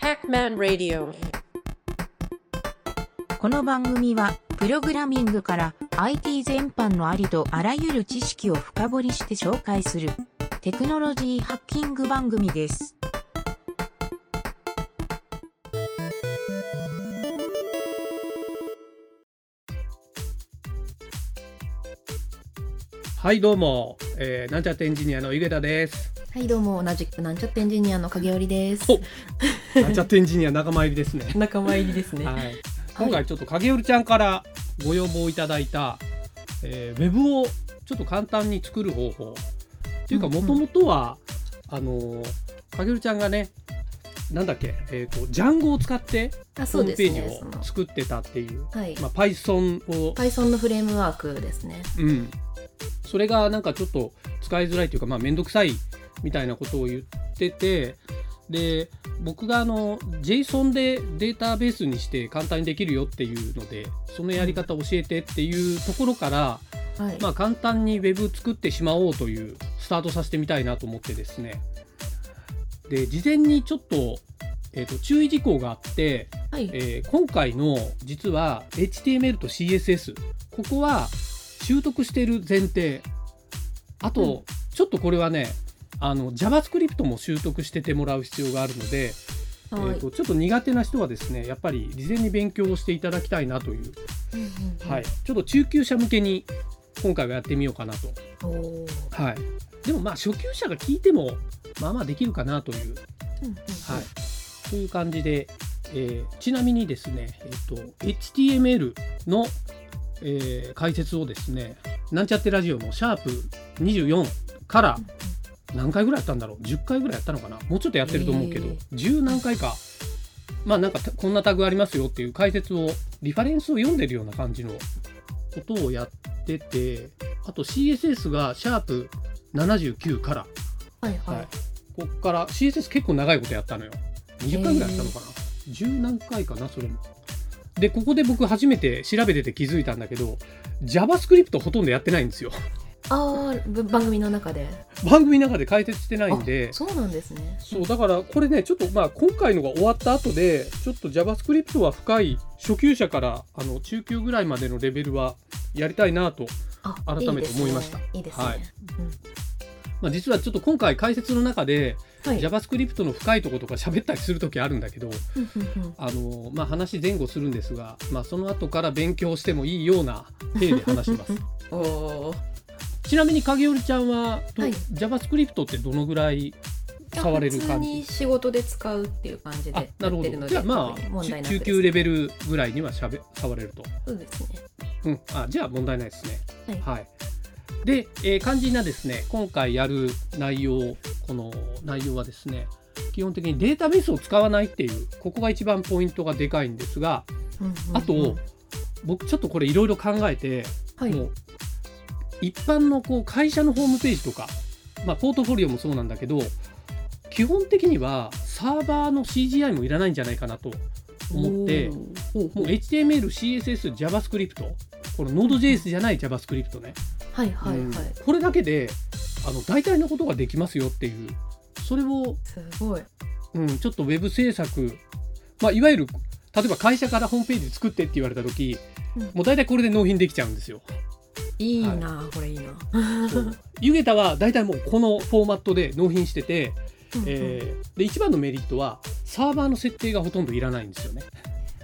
Hackman Radio この番組は、プログラミングから IT 全般のありとあらゆる知識を深掘りして紹介するテクノロジーハッキング番組です。はいどうも、えーなんちゃってエンジニアの井桁です。はいどうも同じくなんちゃってエンジニアの影織です。おなんちゃってエンジニア仲間入りですね。仲間入りですね。はい。今回ちょっと影織ちゃんからご要望いただいた、えーウェブをちょっと簡単に作る方法っていうかうんうんもともとは、あのー影織ちゃんがねなんだっけえっ、とジャンゴを使ってあホそうですームページね。そのを作ってたっていう、はい、まあ Python を Python のフレームワークですね。うん、それがなんかちょっと使いづらいというかまあ面倒くさいみたいなことを言っててで僕があの JSON でデータベースにして簡単にできるよっていうのでそのやり方教えてっていうところから、はい。まあ、簡単に Web 作ってしまおうというスタートさせてみたいなと思ってですねで事前にちょっと,、えーと注意事項があって、はい。えー今回の実は HTML と CSS ここは習得してる前提あと、うんちょっとこれはねあの JavaScript も習得しててもらう必要があるので、はい。えーとちょっと苦手な人はですねやっぱり事前に勉強をしていただきたいなという、はい、ちょっと中級者向けに今回はやってみようかなと、はい、でもまあ初級者が聞いてもまあまあできるかなという。はい、という感じで、えーちなみにですね、えっと HTML の、えー解説をですねなんちゃってラジオのシャープ24から何回ぐらいやったんだろう？10回ぐらいやったのかな？もうちょっとやってると思うけど、へー。10何回か。まあなんかたこんなタグありますよっていう解説をリファレンスを読んでるような感じのことをやっててあと CSS がシャープ79から。はいははい。い。こっから CSS 結構長いことやったのよ。20回ぐらいやったのかな？10何回かなそれも。でここで僕初めて調べてて気づいたんだけど JavaScript ほとんどやってないんですよああぶ番組の中で。番組の中で解説してないんであそうなんですね。そうだからこれねちょっとまあ今回のが終わった後でちょっと JavaScript は深い初級者からあの中級ぐらいまでのレベルはやりたいなと、あ改めて思いましたいいですね。はいいいですねまあ、実はちょっと今回解説の中で。JavaScript の深いところとか喋ったりする時あるんだけどうんうんうんあのまあ、話前後するんですが、まあ、その後から勉強してもいいような体で話します おお。ちなみに影織ちゃんは、どはい。JavaScript ってどのぐらい触れる普通感じに仕事で使うっていう感じであやなるほってるので、どじゃあまあ中級レベルぐらいにはしゃべ触れる。と、そうですね。うん、あじゃあ問題ないですね。はい。はい。で、えー肝心なですね今回やる内容この内容はですね基本的にデータベースを使わないっていうここが一番ポイントがでかいんですがうんうんうん。あと、僕ちょっとこれいろいろ考えて、はい。もう一般のこう会社のホームページとか、まあ、ポートフォリオもそうなんだけど基本的にはサーバーの CGI もいらないんじゃないかなと思ってもう HTML、CSS、JavaScript この Node.js じゃない JavaScript ね、はいはいはい。うんこれだけであの大体のことができますよっていうそれを、すごい。うん、ちょっとウェブ制作、まあ、いわゆる例えば会社からホームページ作ってって言われた時うんもう大体これで納品できちゃうんですよ。いいな、これいいな。そうユゲタは大体もうこのフォーマットで納品してて、うんうんえーで一番のメリットはサーバーの設定がほとんどいらないんですよね。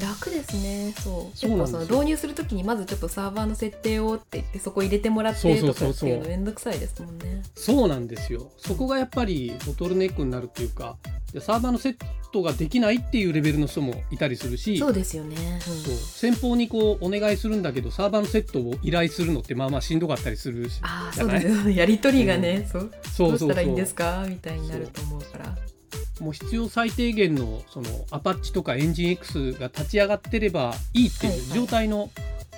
楽ですね。そう。結構その導入するときにまずちょっとサーバーの設定をって言ってそこ入れてもらってそうそうとそうそうかっていうのめんどくさいですもんね。そうなんですよ。そこがやっぱりボトルネックになるっていうかでサーバーのセットができないっていうレベルの人もいたりするしそうですよね。うんそう先方にこうお願いするんだけどサーバーのセットを依頼するのってまあまあしんどかったりするしああ、じゃない？そうです。やりとりがね、そう。そうそうどうしたらいいんですか？みたいになると思うから。もう必要最低限のそのアパッチとかエンジン X が立ち上がってればいいっていう状態の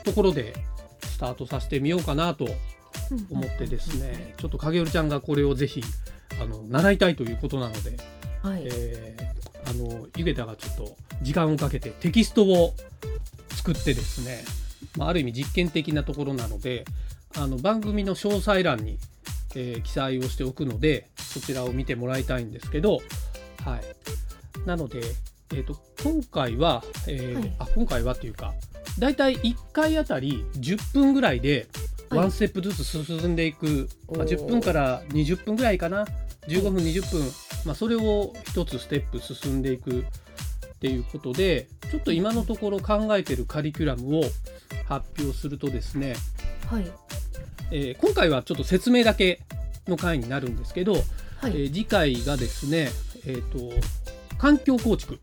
ところでスタートさせてみようかなと思ってですねちょっと影織ちゃんがこれをぜひあの習いたいということなので、はい。えーあのゆげたがちょっと時間をかけてテキストを作ってですね、まあ、ある意味実験的なところなのであの番組の詳細欄に、えー記載をしておくのでそちらを見てもらいたいんですけど、はい、なのでえー、と今回は、えーはい。あ今回はっていうかだいたい1回あたり10分ぐらいではい。ワンステップずつ進んでいく、まあ、おー。10分から20分ぐらいかな。15分20分、まあ、それを一つステップ進んでいくっていうことでちょっと今のところ考えてるカリキュラムを発表するとですね、はい。えー今回はちょっと説明だけの回になるんですけど、はい、えー次回がですね、えー、と環境構築。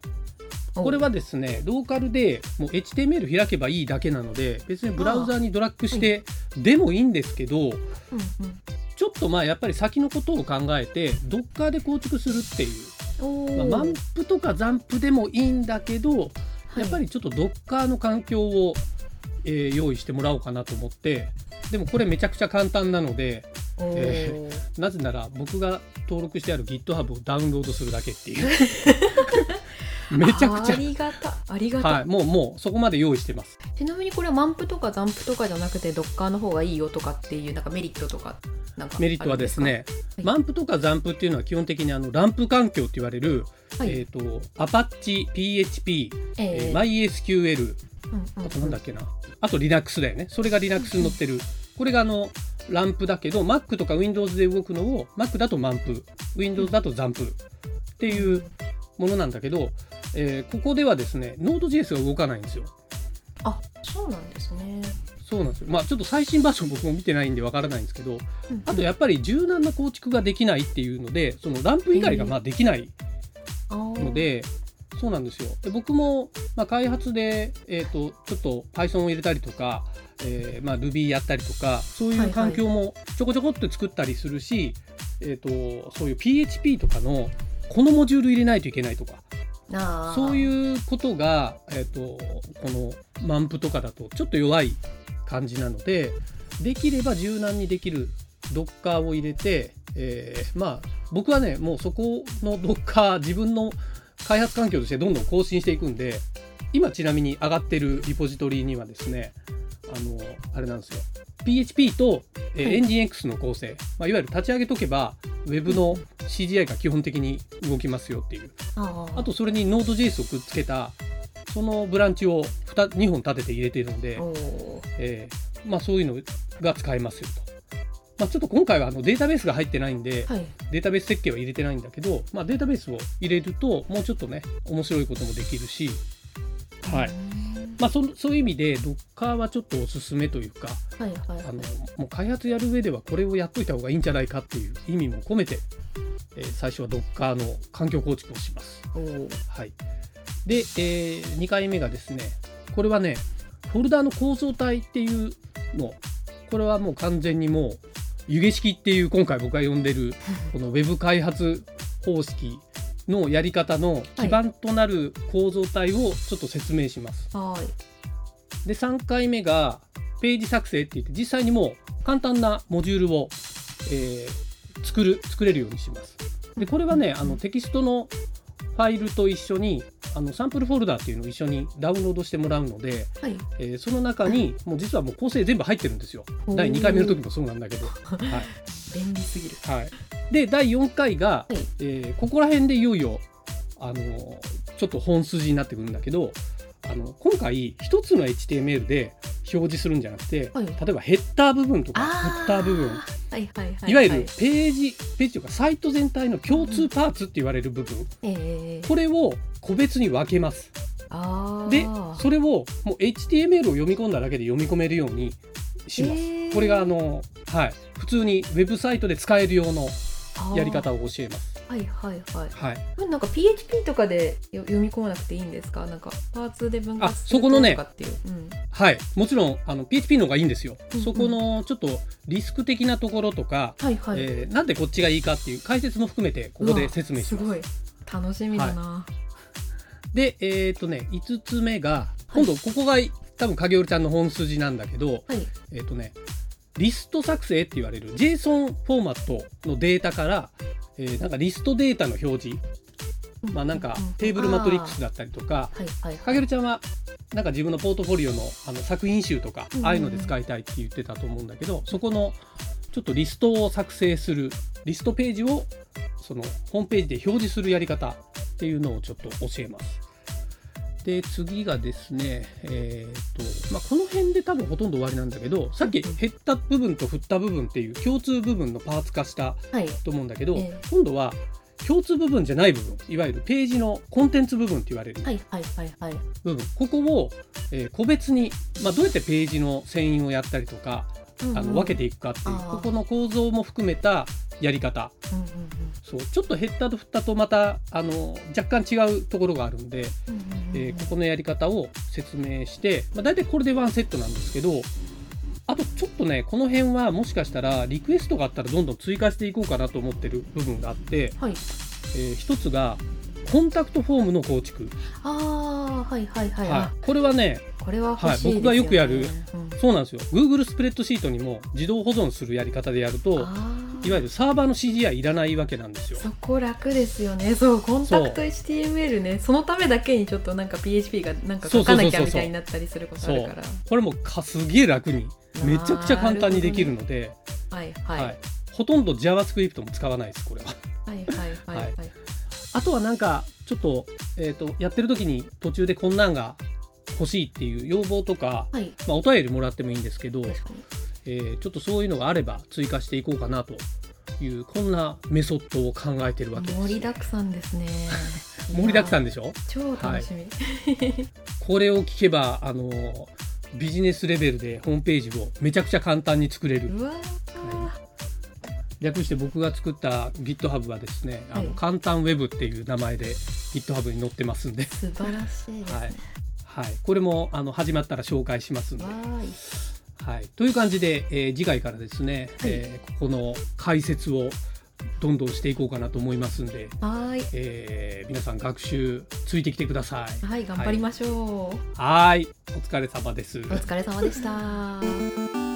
お。これはですねローカルでもう HTML 開けばいいだけなので別にブラウザーにドラッグしてでもいいんですけどうんうんとまあやっぱり先のことを考えて Docker で構築するっていう、まあ、マンプとかザンプでもいいんだけどはい。やっぱりちょっと Docker の環境を、えー用意してもらおうかなと思ってでもこれめちゃくちゃ簡単なのでおー。えなぜなら僕が登録してある GitHub をダウンロードするだけっていう めちゃくちありがた。ありがゃ、た、はい、もうもうそこまで用意してます。ちなみにこれはマンプとかザンプとかじゃなくてドッカーの方がいいよとかっていうなんかメリットとかなんかメリットはですねはい。マンプとかザンプっていうのは基本的にあのランプ環境って言われる、あるんえですかはいー、と Apache、PHP、えー。えー MySQL うんうんあとなんだっけな。あと Linux だよね。それが Linux に載ってる。これがあのランプだけど Mac とか Windows で動くのを Mac だとマンプ Windows だとザンプっていうものなんだけど、えーここではですね Node.js が動かないんですよ。あそうなんですね。そうなんですよ。まあちょっと最新バージョン僕も見てないんでわからないんですけどうん。あとやっぱり柔軟な構築ができないっていうのでそのランプ以外がまあできないので、そうなんですよ。で僕もまあ開発で、えー、とちょっと Python を入れたりとか、えーまあ、Ruby やったりとかそういう環境もちょこちょこっと作ったりするし、えー、とそういう PHP とかのこのモジュール入れないといけないとか。そういうことが、えー、とこのマンプとかだとちょっと弱い感じなのでできれば柔軟にできる Docker を入れて、えーまあ僕はねもうそこの Docker 自分の開発環境としてどんどん更新していくんで今ちなみに上がってるリポジトリにはですねあのあれなんですよ PHP と、えーはい。エンジン X の構成、まあ、いわゆる立ち上げとけば Web の CGI が基本的に動きますよっていう。あとそれに Node.js をくっつけたそのブランチを 2, 2本立てて入れているので、えーまあ、そういうのが使えますよと。まあ、ちょっと今回はあのデータベースが入ってないんで、はい。データベース設計は入れてないんだけど、まあ、データベースを入れるともうちょっとね面白いこともできるし、はいまあ、そそういう意味で Docker はちょっとおすすめというかはいはいあのもう開発やる上ではこれをやっといた方がいいんじゃないかっていう意味も込めて、えー最初は Docker の環境構築をします。はい、で、え2回目がですねこれはねフォルダーの構造体っていうのこれはもう完全にもう湯気式っていう今回僕が呼んでるこの Web 開発方式のやり方の基盤となる構造体をちょっと説明します。はいで3回目がページ作成って言って実際にもう簡単なモジュールを、えー作る作れるようにします。でこれはねあのテキストのファイルと一緒にあのサンプルフォルダーっていうのを一緒にダウンロードしてもらうので、はいえーその中にもう実はもう構成全部入ってるんですよ。第2回目の時もそうなんだけど。はい便利すぎる。はい、で第4回が、はい。えーここら辺でいよいよあのちょっと本筋になってくるんだけどあの今回一つの HTML で表示するんじゃなくて、はい。例えばヘッダー部分とかあフッター部分。はいはいはいい。わゆるページ、ページというかサイト全体の共通パーツって言われる部分、えー、これを個別に分けます。でそれをもう HTML を読み込んだだけで読み込めるようにします。えーこれがあの、はい、普通にウェブサイトで使える用のやり方を教えます。はいはいはい。はい、なんか PHP とかでよ読み込まなくていいんですか？なんかパーツで分あ割するそこのねとかっていう、うん、はい、もちろんあの PHP の方がいいんですよ。うんうん。そこのちょっとリスク的なところとか、はいはい、えーなんでこっちがいいかっていう解説も含めてここで説明します。すごい。楽しみだな、で、えっ、とね、5つ目が、今度ここが多分影織ちゃんの本筋なんだけど、はい。えっ、とね、リスト作成って言われる JSON フォーマットのデータから、えーなんかリストデータの表示、まあなんかテーブルマトリックスだったりとか、かげるちゃんはなんか自分のポートフォリオのあの作品集とか、うん。ああいうので使いたいって言ってたと思うんだけどそこのちょっとリストを作成するリストページをそのホームページで表示するやり方っていうのをちょっと教えます。で次がですね、えーとまあ、この辺で多分ほとんど終わりなんだけどさっき減った部分と振った部分っていう共通部分のパーツ化したはい。と思うんだけど、ええ。今度は共通部分じゃない部分いわゆるページのコンテンツ部分って言われる。はいはいはいはい。部分、ここを、えー個別に、まあ、どうやってページの遷移をやったりとか、あの分けていくかっていうここの構造も含めたやり方。うんうんそう。ちょっと減ったと振ったとまたあの若干違うところがあるんで、うんえーここのやり方を説明して、まあ、大体これでワンセットなんですけどあとちょっとねこの辺はもしかしたらリクエストがあったらどんどん追加していこうかなと思ってる部分があって、はい。えー一つがコンタクトフォームの構築、ああはいはいはい、はい。あ、これはねこれは欲しいですよ、ね。はい僕がよくやるうん。そうなんですよ。Google スプレッドシートにも自動保存するやり方でやるといわゆるサーバーの指示はいらないわけなんですよ。そこ楽ですよね。そうコンタクト HTML ね。そのためだけにちょっとなんか PHP がなんか書かなきゃみたいになったりすることあるから。これもかすげえ楽にめちゃくちゃ簡単にできるので、はいはい、はい。ほとんど JavaScript も使わないですこれは。はいはいはいはい。あとはなんかちょっと,、えー、とやってる時に途中でこんなんが欲しいっていう要望とか、はい。まあ、お便りもらってもいいんですけど、えーちょっとそういうのがあれば追加していこうかなというこんなメソッドを考えてるわけです。盛りだくさんですね。盛りだくさんででしょ？超楽しみ、これを聞けばあのビジネスレベルでホームページをめちゃくちゃ簡単に作れる。うわ略して僕が作った GitHub はですね、あはい。の簡単ウェブっていう名前で GitHub に載ってますんで、ー素晴らしいですね、はい。はい、これもあの始まったら紹介しますんで。はい、という感じで、えー次回からですね、はい。えーここの解説をどんどんしていこうかなと思いますんで、はーい。えー皆さん学習ついてきてください。はい。頑張りましょう、はい、お疲れ様です。お疲れ様でした